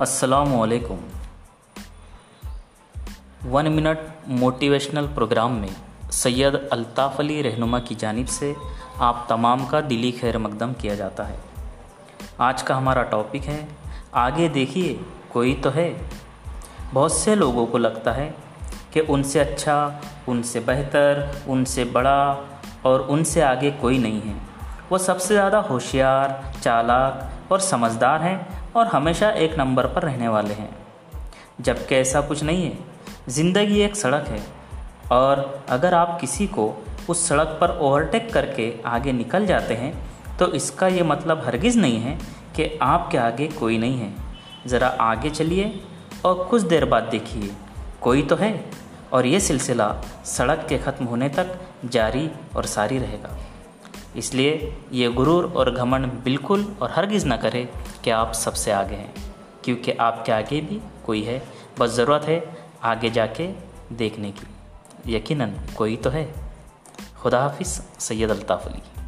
असलकुम one minute motivational programme में सैयद अल्ताफ़ अली रहनुमा की जानिब से आप तमाम का दिली खैर मकदम किया जाता है। आज का हमारा टॉपिक है, आगे देखिए, कोई तो है। बहुत से लोगों को लगता है कि उनसे अच्छा उनसे बेहतर, उनसे बड़ा और उनसे आगे कोई नहीं है। वो सबसे ज़्यादा होशियार, चालाक और समझदार हैं और हमेशा एक नंबर पर रहने वाले हैं। जबकि ऐसा कुछ नहीं है। ज़िंदगी एक सड़क है और अगर आप किसी को उस सड़क पर ओवरटेक करके आगे निकल जाते हैं तो इसका ये मतलब हरगिज़ नहीं है कि आपके आगे कोई नहीं है। ज़रा आगे चलिए और कुछ देर बाद देखिए, कोई तो है और ये सिलसिला सड़क के ख़त्म होने तक जारी और सारी रहेगा। इसलिए ये गुरूर और घमंड बिल्कुल और हरगिज़ ना करें कि आप सबसे आगे हैं, क्योंकि आपके आगे भी कोई है। बस ज़रूरत है आगे जाके देखने की। यकीनन कोई तो है। खुदा हाफिज़, सैयद अलताफ़ अली।